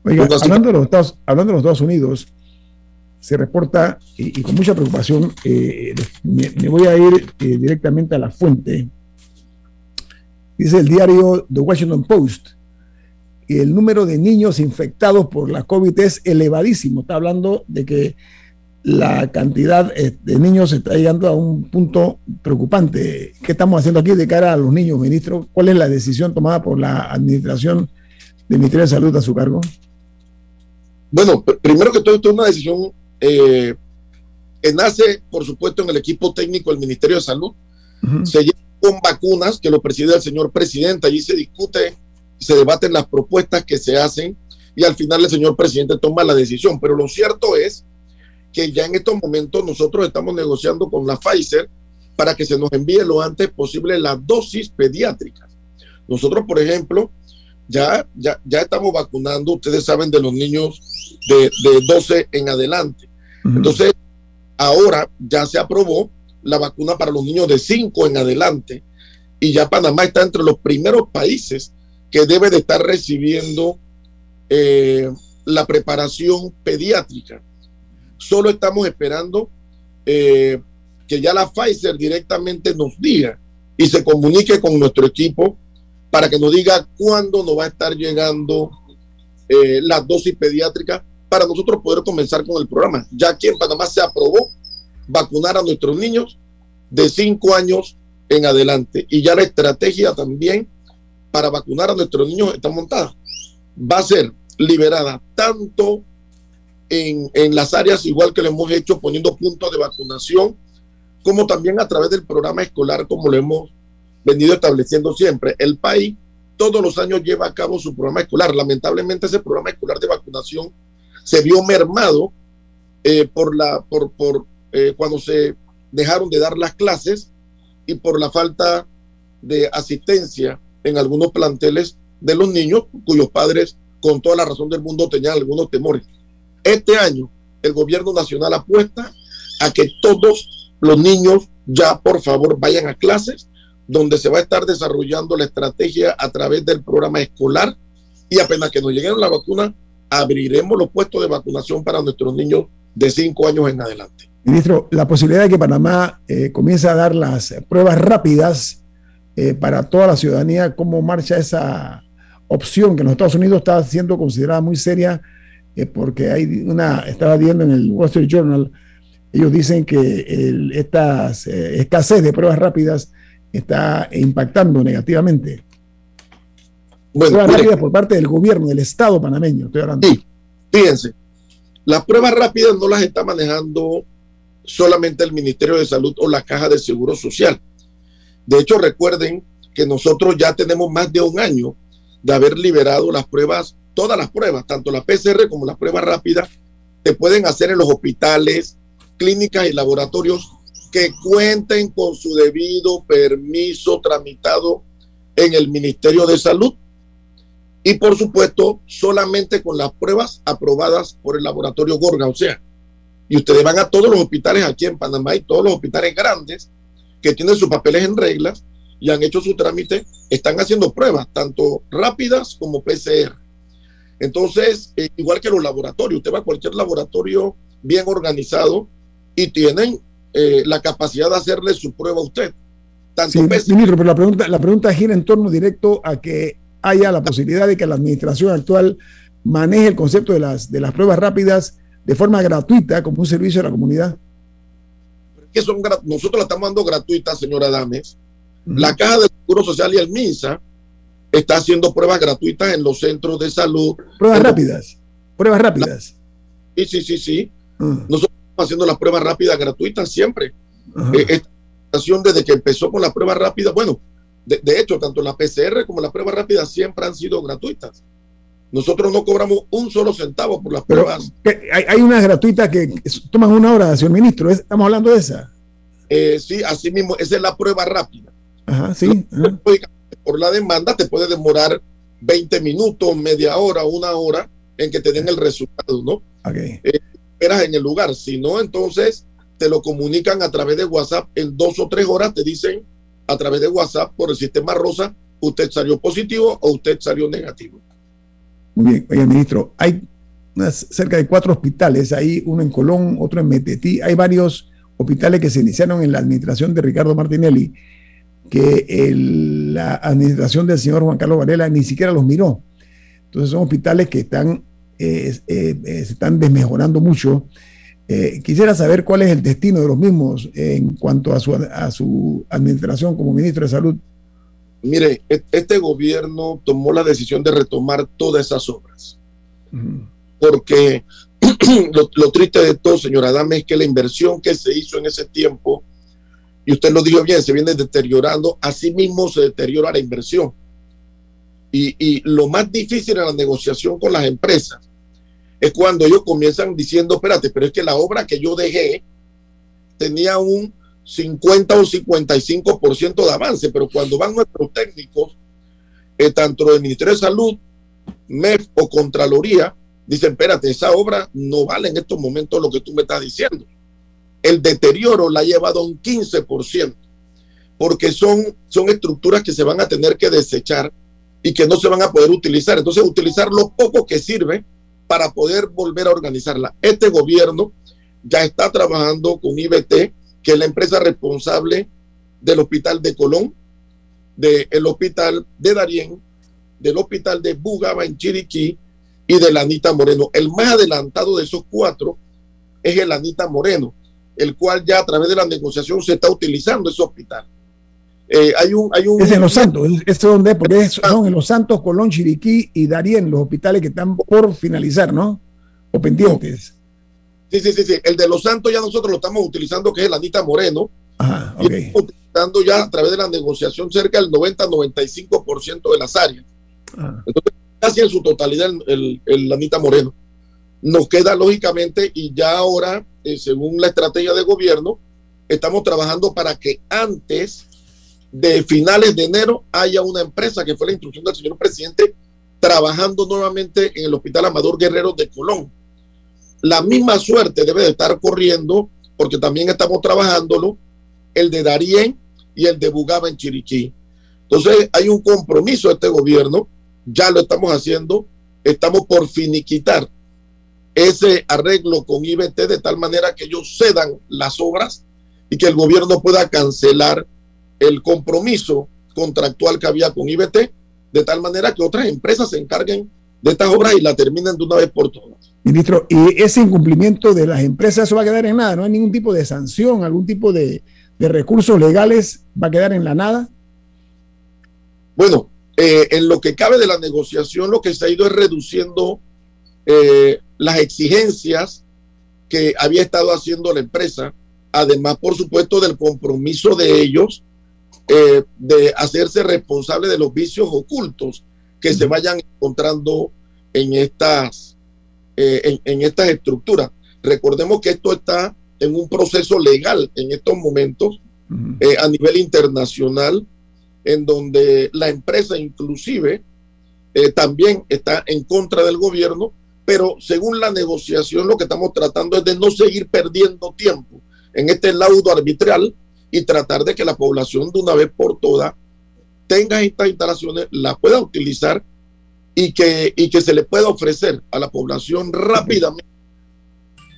Oiga, hablando de, los Estados, hablando de los Estados Unidos, se reporta, y, con mucha preocupación, eh, me, voy a ir eh, directamente a la fuente. Dice el diario The Washington Post, el número de niños infectados por la COVID es elevadísimo. Está hablando de que la cantidad eh, de niños está llegando a un punto preocupante. ¿Qué estamos haciendo aquí de cara a los niños, ministro? ¿Cuál es la decisión tomada por la administración del Ministerio de Salud a su cargo? Bueno, primero que todo, esto es una decisión eh, que nace, por supuesto, en el equipo técnico del Ministerio de Salud. Se lleva con vacunas que lo preside el señor presidente. Allí se discute, se debaten las propuestas que se hacen y al final el señor presidente toma la decisión. Pero lo cierto es que ya en estos momentos nosotros estamos negociando con la Pfizer para que se nos envíe lo antes posible las dosis pediátricas. Nosotros, por ejemplo, ya, ya, ya estamos vacunando, ustedes saben, de los niños de, de 12 en adelante. Entonces, ahora ya se aprobó la vacuna para los niños de 5 en adelante y ya Panamá está entre los primeros países que debe de estar recibiendo eh, la preparación pediátrica. Solo estamos esperando eh, que ya la Pfizer directamente nos diga y se comunique con nuestro equipo para que nos diga cuándo nos va a estar llegando eh, la dosis pediátrica para nosotros poder comenzar con el programa. Ya aquí en Panamá se aprobó vacunar a nuestros niños de 5 años en adelante. Y ya la estrategia también para vacunar a nuestros niños está montada. Va a ser liberada tanto en, en las áreas, igual que lo hemos hecho, poniendo puntos de vacunación, como también a través del programa escolar, como lo hemos venido estableciendo siempre. El país todos los años lleva a cabo su programa escolar. Lamentablemente ese programa escolar de vacunación se vio mermado eh, por la, por, por eh, cuando se dejaron de dar las clases y por la falta de asistencia en algunos planteles de los niños cuyos padres con toda la razón del mundo tenían algunos temores. Este año el gobierno nacional apuesta a que todos los niños ya por favor vayan a clases donde se va a estar desarrollando la estrategia a través del programa escolar y apenas que nos lleguen la vacuna abriremos los puestos de vacunación para nuestros niños de 5 años en adelante. Ministro, la posibilidad de que Panamá eh, comience a dar las pruebas rápidas eh, para toda la ciudadanía, ¿cómo marcha esa opción que en los Estados Unidos está siendo considerada muy seria? Eh, porque hay una, estaba viendo en el Wall Street Journal, ellos dicen que esta escasez de pruebas rápidas está impactando negativamente. Bueno, pruebas rápidas por parte del gobierno, del Estado panameño, estoy hablando. Sí, fíjense, las pruebas rápidas no las está manejando solamente el Ministerio de Salud o la Caja de Seguro Social. De hecho, recuerden que nosotros ya tenemos más de un año de haber liberado las pruebas, todas las pruebas, tanto la PCR como las pruebas rápidas, se pueden hacer en los hospitales, clínicas y laboratorios que cuenten con su debido permiso tramitado en el Ministerio de Salud y por supuesto solamente con las pruebas aprobadas por el laboratorio Gorga. O sea, y ustedes van a todos los hospitales aquí en Panamá y todos los hospitales grandes que tienen sus papeles en reglas y han hecho su trámite, están haciendo pruebas, tanto rápidas como PCR. Entonces, eh, igual que los laboratorios, usted va a cualquier laboratorio bien organizado y tienen eh, la capacidad de hacerle su prueba a usted. Tanto sí, ministro, pero la pregunta, la pregunta gira en torno directo a que haya la posibilidad de que la administración actual maneje el concepto de las, de las pruebas rápidas de forma gratuita como un servicio a la comunidad. Que son, nosotros la estamos dando gratuita, señora Dames. La Caja de Seguro Social y el MINSA está haciendo pruebas gratuitas en los centros de salud. Pruebas rápidas. Pruebas rápidas. sí, sí, sí, sí. Nosotros estamos haciendo las pruebas rápidas gratuitas siempre. Eh, administración desde que empezó con la prueba rápida, bueno, de, de, hecho, tanto la PCR como la prueba rápida siempre han sido gratuitas. Nosotros no cobramos un solo centavo por las Pero, pruebas. Hay, hay unas gratuitas que toman una hora, señor ministro. ¿Estamos hablando de esa? Eh, sí, así mismo, esa es la prueba rápida. Ajá, sí. Ajá. Por la demanda te puede demorar 20 minutos, media hora, una hora en que te den el resultado, ¿no? Okay. Eh, esperas en el lugar. Si no, entonces te lo comunican a través de WhatsApp en dos o tres horas, te dicen a través de WhatsApp por el sistema rosa, usted salió positivo o usted salió negativo. Muy bien, oye, ministro, hay unas, cerca de cuatro hospitales, hay uno en Colón, otro en Metetí, hay varios hospitales que se iniciaron en la administración de Ricardo Martinelli, que el, la administración del señor Juan Carlos Varela ni siquiera los miró. Entonces son hospitales que están, eh, eh, eh, se están desmejorando mucho. quisiera saber cuál es el destino de los mismos en cuanto a su, a su administración como ministro de Salud. Mire, este gobierno tomó la decisión de retomar todas esas obras. Uh -huh. Porque lo, lo, triste de todo, señora Adame, es que la inversión que se hizo en ese tiempo, y usted lo dijo bien, se viene deteriorando, así mismo se deteriora la inversión. Y, lo más difícil en la negociación con las empresas es cuando ellos comienzan diciendo, espérate, pero es que la obra que yo dejé tenía un 50 o 55% de avance, pero cuando van nuestros técnicos, eh, tanto del Ministerio de Salud, MEF o Contraloría, dicen, espérate, esa obra no vale en estos momentos lo que tú me estás diciendo. El deterioro la ha llevado a un 15%, porque son, son estructuras que se van a tener que desechar y que no se van a poder utilizar. Entonces, utilizar lo poco que sirve para poder volver a organizarla. Este gobierno ya está trabajando con IBT, que es la empresa responsable del hospital de Colón, del hospital de Darién, del hospital de Bugaba en Chiriquí y de la Anita Moreno. El más adelantado de esos cuatro es el Anita Moreno, el cual ya a través de la negociación se está utilizando ese hospital. Eh, hay un, hay un, es en Los Santos, es donde, porque es, son en Los Santos, Colón, Chiriquí y Darién, los hospitales que están por finalizar, ¿no? O pendientes. Sí, sí, sí, sí. El de Los Santos ya nosotros lo estamos utilizando, que es el Anita Moreno. Ajá, y estamos utilizando ya a través de la negociación cerca del 90-95% de las áreas. Ajá. Entonces, casi en su totalidad el, el, el, Anita Moreno. Nos queda lógicamente y ya ahora, eh, según la estrategia de gobierno, estamos trabajando para que antes de finales de enero haya una empresa que fue la instrucción del señor presidente trabajando nuevamente en el Hospital Amador Guerrero de Colón. La misma suerte debe de estar corriendo, porque también estamos trabajándolo, el de Darién y el de Bugaba en Chiriquí. Entonces hay un compromiso de este gobierno, ya lo estamos haciendo, estamos por finiquitar ese arreglo con IBT de tal manera que ellos cedan las obras y que el gobierno pueda cancelar el compromiso contractual que había con IBT, de tal manera que otras empresas se encarguen de estas obras y la terminen de una vez por todas. Ministro, ¿y ese incumplimiento de las empresas eso va a quedar en nada? ¿No hay ningún tipo de sanción, algún tipo de, de recursos legales? ¿Va a quedar en la nada? Bueno, eh, en lo que cabe de la negociación, lo que se ha ido es reduciendo eh, las exigencias que había estado haciendo la empresa, además, por supuesto, del compromiso de ellos eh, de hacerse responsable de los vicios ocultos que se vayan encontrando en estas, eh, en, en, estas estructuras. Recordemos que esto está en un proceso legal en estos momentos eh, a nivel internacional, en donde la empresa inclusive eh, también está en contra del gobierno, pero según la negociación lo que estamos tratando es de no seguir perdiendo tiempo en este laudo arbitral y tratar de que la población de una vez por todas tenga estas instalaciones, las pueda utilizar y que, y que se le pueda ofrecer a la población rápidamente.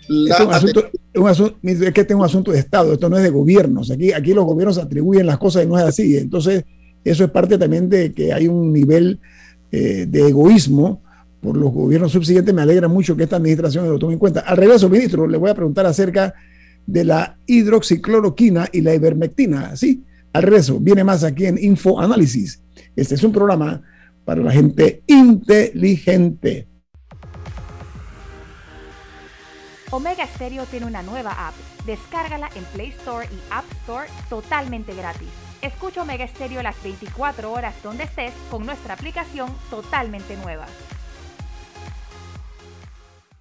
La es, un asunto, un asunto, es que este es un asunto de Estado, esto no es de gobiernos. Aquí, aquí los gobiernos atribuyen las cosas y no es así. Entonces, eso es parte también de que hay un nivel eh, de egoísmo por los gobiernos subsiguientes. Me alegra mucho que esta administración lo tome en cuenta. Al regreso, ministro, le voy a preguntar acerca de la hidroxicloroquina y la ivermectina. Sí, al regreso, viene más aquí en Info Análisis. Este es un programa para la gente inteligente. Omega Stereo tiene una nueva app. Descárgala en Play Store y App Store totalmente gratis. Escucha Omega Stereo las 24 horas donde estés con nuestra aplicación totalmente nueva.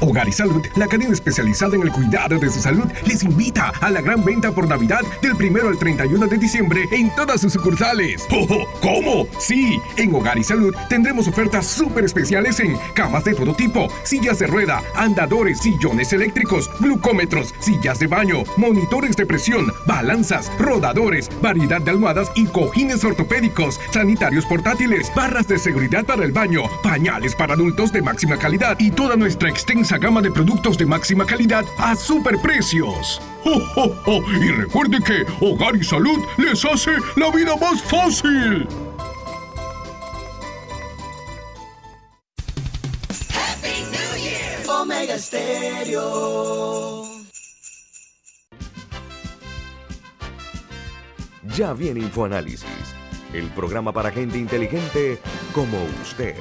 Hogar y Salud, la cadena especializada en el cuidado de su salud, les invita a la gran venta por Navidad del 1 al 31 de diciembre en todas sus sucursales. ¡Oh, cómo Sí, en Hogar y Salud tendremos ofertas súper especiales en camas de todo tipo, sillas de rueda, andadores, sillones eléctricos, glucómetros, sillas de baño, monitores de presión, balanzas, rodadores, variedad de almohadas y cojines ortopédicos, sanitarios portátiles, barras de seguridad para el baño, pañales para adultos de máxima calidad y toda nuestra extensa gama de productos de máxima calidad a superprecios. ¡Oh, Y recuerde que Hogar y Salud les hace la vida más fácil. Omega Stereo. Ya viene InfoAnálisis, el programa para gente inteligente como usted.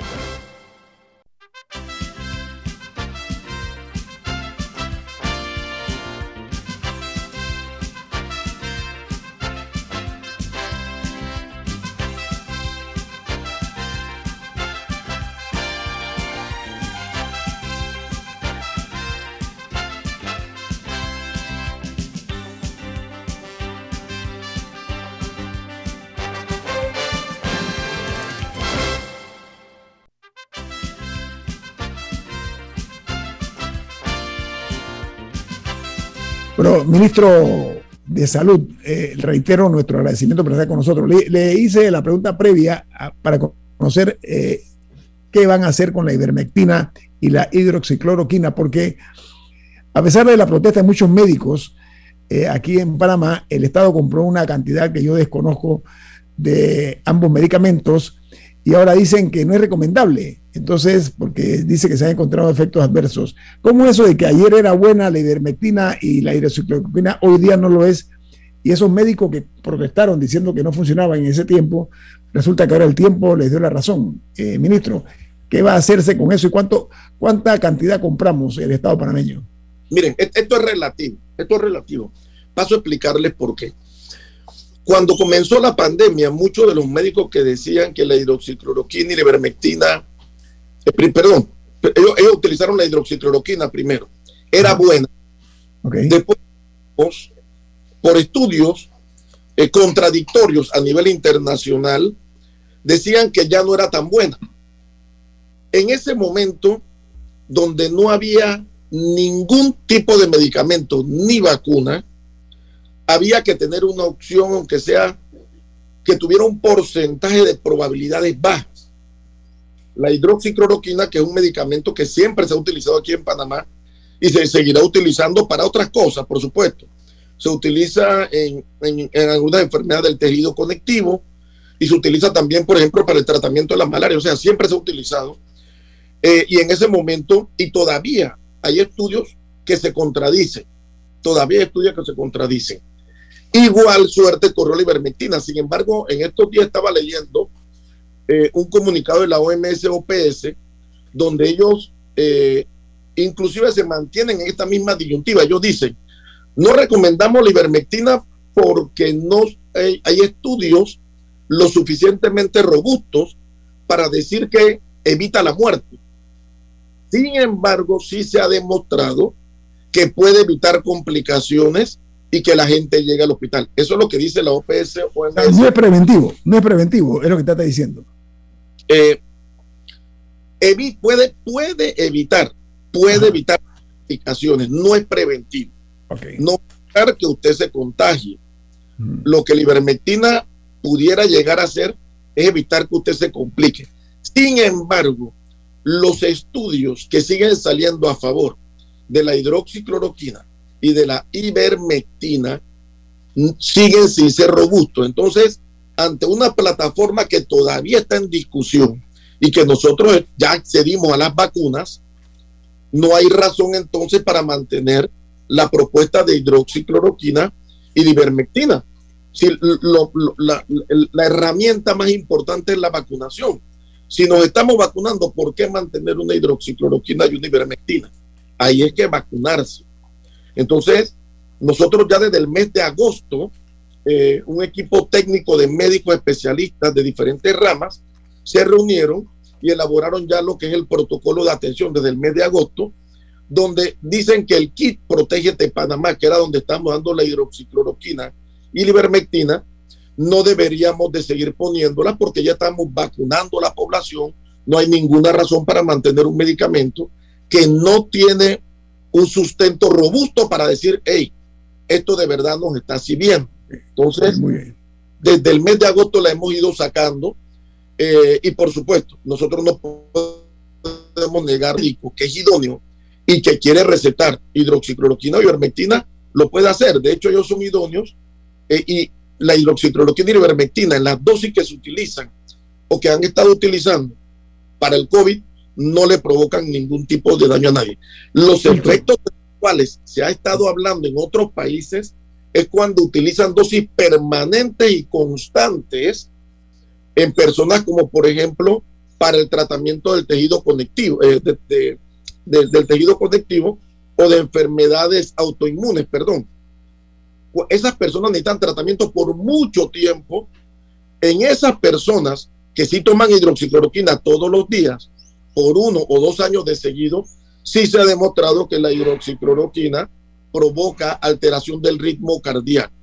Ministro de Salud, eh, reitero nuestro agradecimiento por estar con nosotros. Le, hice la pregunta previa para conocer eh, qué van a hacer con la ivermectina y la hidroxicloroquina, porque a pesar de la protesta de muchos médicos, eh, aquí en Panamá el Estado compró una cantidad que yo desconozco de ambos medicamentos y ahora dicen que no es recomendable. Entonces, porque dice que se han encontrado efectos adversos. ¿Cómo eso de que ayer era buena la ivermectina y la hidroxicloroquina hoy día no lo es? Y esos médicos que protestaron diciendo que no funcionaba en ese tiempo, resulta que ahora el tiempo les dio la razón. Eh, ministro, ¿qué va a hacerse con eso y cuánto, cuánta cantidad compramos el Estado panameño? Miren, e-, esto es relativo, esto es relativo. Paso a explicarles por qué. Cuando comenzó la pandemia, muchos de los médicos que decían que la hidroxicloroquina y la ivermectina, perdón, ellos, utilizaron la hidroxicloroquina primero, era buena. Después, por estudios eh, contradictorios a nivel internacional, decían que ya no era tan buena. En ese momento, donde no había ningún tipo de medicamento ni vacuna, había que tener una opción, aunque sea que tuviera un porcentaje de probabilidades bajas. La hidroxicloroquina, que es un medicamento que siempre se ha utilizado aquí en Panamá y se seguirá utilizando para otras cosas, por supuesto. Se utiliza en, en, algunas enfermedades del tejido conectivo y se utiliza también, por ejemplo, para el tratamiento de la malaria. O sea, siempre se ha utilizado. Eh, y en ese momento, y todavía hay estudios que se contradicen. Todavía hay estudios que se contradicen. Igual suerte corrió la ivermectina. Sin embargo, en estos días estaba leyendo eh, un comunicado de la OMS OPS donde ellos eh, inclusive se mantienen en esta misma disyuntiva. Ellos dicen, no recomendamos la ivermectina porque no hay, estudios lo suficientemente robustos para decir que evita la muerte. Sin embargo, sí se ha demostrado que puede evitar complicaciones y que la gente llegue al hospital. Eso es lo que dice la OPS. No es preventivo, no es preventivo, es lo que está diciendo. Eh, puede, puede evitar, puede evitar complicaciones, no es preventivo. No evitar que usted se contagie. Lo que la ivermectina pudiera llegar a hacer es evitar que usted se complique. Sin embargo, los estudios que siguen saliendo a favor de la hidroxicloroquina y de la ivermectina siguen sin ser robustos. Entonces, ante una plataforma que todavía está en discusión y que nosotros ya accedimos a las vacunas, no hay razón entonces para mantener la propuesta de hidroxicloroquina y de ivermectina. Si la, la, herramienta más importante es la vacunación. Si nos estamos vacunando, ¿por qué mantener una hidroxicloroquina y una ivermectina? ahí es que vacunarse. Entonces, nosotros ya desde el mes de agosto, eh, un equipo técnico de médicos especialistas de diferentes ramas se reunieron y elaboraron ya lo que es el protocolo de atención desde el mes de agosto, donde dicen que el kit protege de Panamá, que era donde estamos dando la hidroxicloroquina y la ivermectina, no deberíamos de seguir poniéndola porque ya estamos vacunando a la población. No hay ninguna razón para mantener un medicamento que no tiene un sustento robusto para decir, hey, esto de verdad nos está sirviendo. Entonces, desde el mes de agosto la hemos ido sacando eh, y por supuesto, nosotros no podemos negar que es idóneo y que quiere recetar hidroxicloroquina o ivermectina, lo puede hacer. De hecho, ellos son idóneos eh, y la hidroxicloroquina y ivermectina en las dosis que se utilizan o que han estado utilizando para el COVID no le provocan ningún tipo de daño a nadie. Los efectos de los cuales se ha estado hablando en otros países es cuando utilizan dosis permanentes y constantes en personas como por ejemplo para el tratamiento del tejido conectivo, eh, del tejido conectivo o de enfermedades autoinmunes, perdón. Esas personas necesitan tratamiento por mucho tiempo. En esas personas que sí toman hidroxicloroquina todos los días, por uno o dos años de seguido, sí se ha demostrado que la hidroxicloroquina provoca alteración del ritmo cardíaco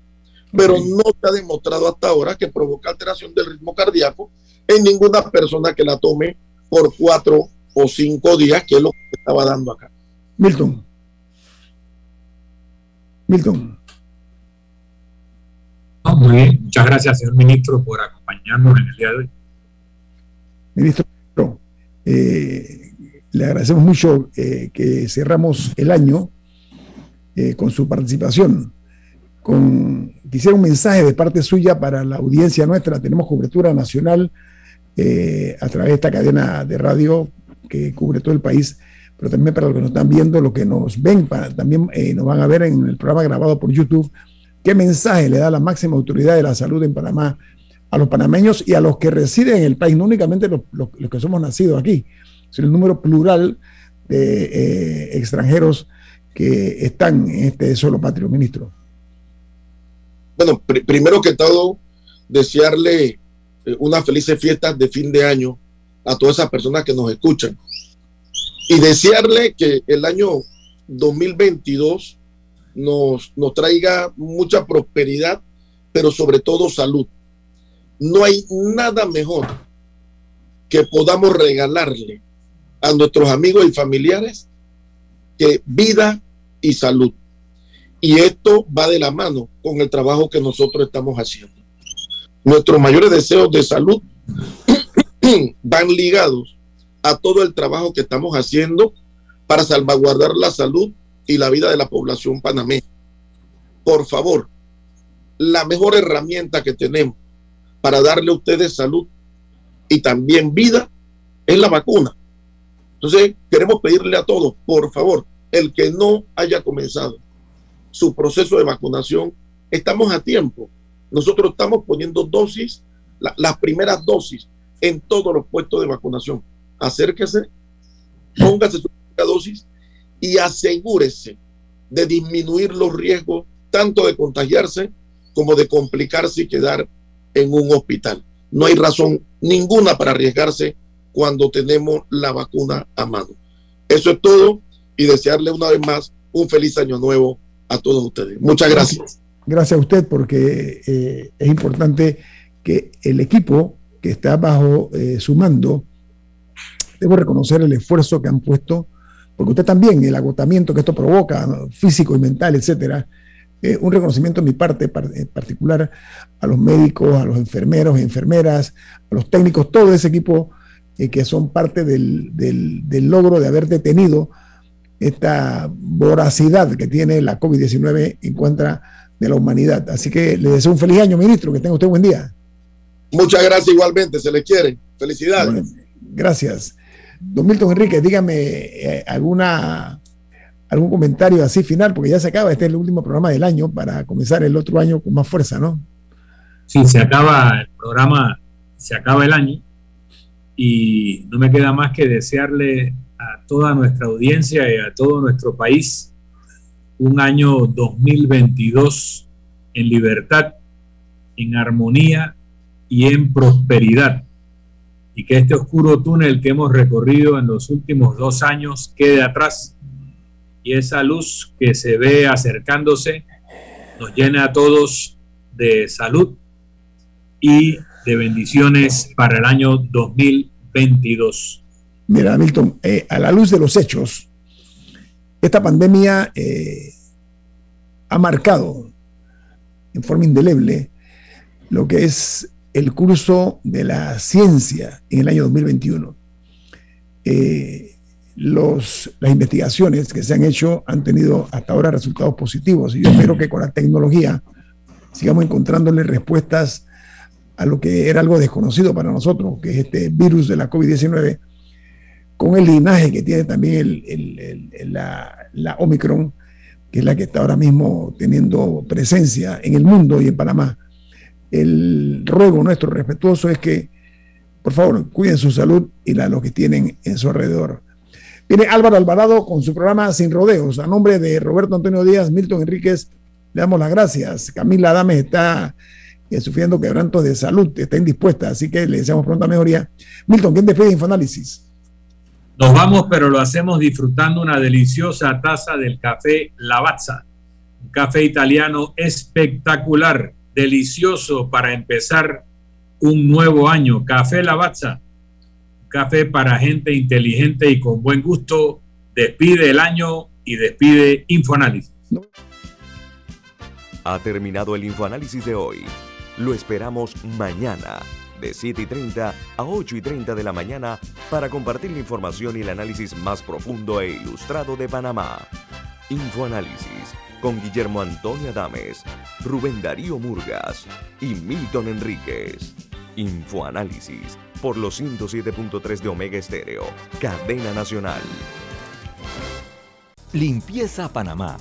pero no se ha demostrado hasta ahora que provoca alteración del ritmo cardíaco en ninguna persona que la tome por cuatro o cinco días, que es lo que estaba dando acá. Milton. Milton. muy bien, muchas gracias, señor ministro, por acompañarnos en el día de hoy. Ministro, eh, le agradecemos mucho eh, que cerramos el año eh, con su participación con, quisiera un mensaje de parte suya para la audiencia nuestra. Tenemos cobertura nacional eh, a través de esta cadena de radio que cubre todo el país, pero también para los que nos están viendo, los que nos ven, también eh, nos van a ver en el programa grabado por YouTube. ¿Qué mensaje le da la máxima autoridad de la salud en Panamá a los panameños y a los que residen en el país, no únicamente los, que somos nacidos aquí, sino el número plural de eh, extranjeros que están en este solo patrio, ministro? Bueno, primero que todo, desearle eh, unas felices fiestas de fin de año a todas esas personas que nos escuchan. Y desearle que el año 2022 nos, nos traiga mucha prosperidad, pero sobre todo salud. No hay nada mejor que podamos regalarle a nuestros amigos y familiares vida y salud. Y esto va de la mano con el trabajo que nosotros estamos haciendo. Nuestros mayores deseos de salud van ligados a todo el trabajo que estamos haciendo para salvaguardar la salud y la vida de la población panameña. Por favor, la mejor herramienta que tenemos para darle a ustedes salud y también vida es la vacuna. Entonces, queremos pedirle a todos, por favor, el que no haya comenzado su proceso de vacunación, estamos a tiempo. Nosotros estamos poniendo dosis, las primeras dosis en todos los puestos de vacunación. Acérquese, póngase su dosis y asegúrese de disminuir los riesgos tanto de contagiarse como de complicarse y quedar en un hospital. No hay razón ninguna para arriesgarse cuando tenemos la vacuna a mano. Eso es todo y desearle una vez más un feliz año nuevo a todos ustedes. Muchas gracias. Gracias a usted porque eh, es importante que el equipo que está bajo eh, su mando, debo reconocer el esfuerzo que han puesto, porque usted también, el agotamiento que esto provoca, físico y mental, etcétera, un reconocimiento de mi parte en particular a los médicos, a los enfermeros enfermeras, a los técnicos, todo ese equipo eh, que son parte del, del logro de haber detenido esta voracidad que tiene la COVID-19 en contra de la humanidad. Así que le deseo un feliz año, ministro, que tenga usted un buen día. Muchas gracias igualmente, se le quiere. Felicidades. gracias. Don Milton Enrique, dígame eh, alguna algún comentario así final, porque ya se acaba, este es el último programa del año para comenzar el otro año con más fuerza, ¿no? Sí, se acaba el programa, se acaba el año y no me queda más que desearle a toda nuestra audiencia y a todo nuestro país un año 2022 en libertad, en armonía y en prosperidad. Y que este oscuro túnel que hemos recorrido en los últimos dos años quede atrás y esa luz que se ve acercándose nos llene a todos de salud y de bendiciones para el año 2022. Mira, Milton, eh, a la luz de los hechos, esta pandemia eh, ha marcado en forma indeleble lo que es el curso de la ciencia en el año 2021. Eh, los, las investigaciones que se han hecho han tenido hasta ahora resultados positivos y yo espero que con la tecnología sigamos encontrándole respuestas a lo que era algo desconocido para nosotros, que es este virus de la COVID-19, con el linaje que tiene también la, la Omicron, que es la que está ahora mismo teniendo presencia en el mundo y en Panamá. El ruego nuestro respetuoso es que, por favor, cuiden su salud y la de los que tienen en su alrededor. Viene Álvaro Alvarado con su programa Sin Rodeos. A nombre de Roberto Antonio Díaz, Milton Enríquez, le damos las gracias. Camila Adame está eh, sufriendo quebrantos de salud, está indispuesta, así que le deseamos pronta mejoría. Milton, ¿quién despide Infoanálisis? Nos vamos, pero lo hacemos disfrutando una deliciosa taza del café Lavazza, un café italiano espectacular, delicioso para empezar un nuevo año. Café Lavazza, café para gente inteligente y con buen gusto. Despide el año y despide Infoanálisis. Ha terminado el Infoanálisis de hoy. Lo esperamos mañana de 7 y 30 a 8 y 30 de la mañana para compartir la información y el análisis más profundo e ilustrado de Panamá. Infoanálisis con Guillermo Antonio Adames, Rubén Darío Murgas y Milton Enríquez. Infoanálisis por los 107.3 de Omega Estéreo, cadena nacional. Limpieza Panamá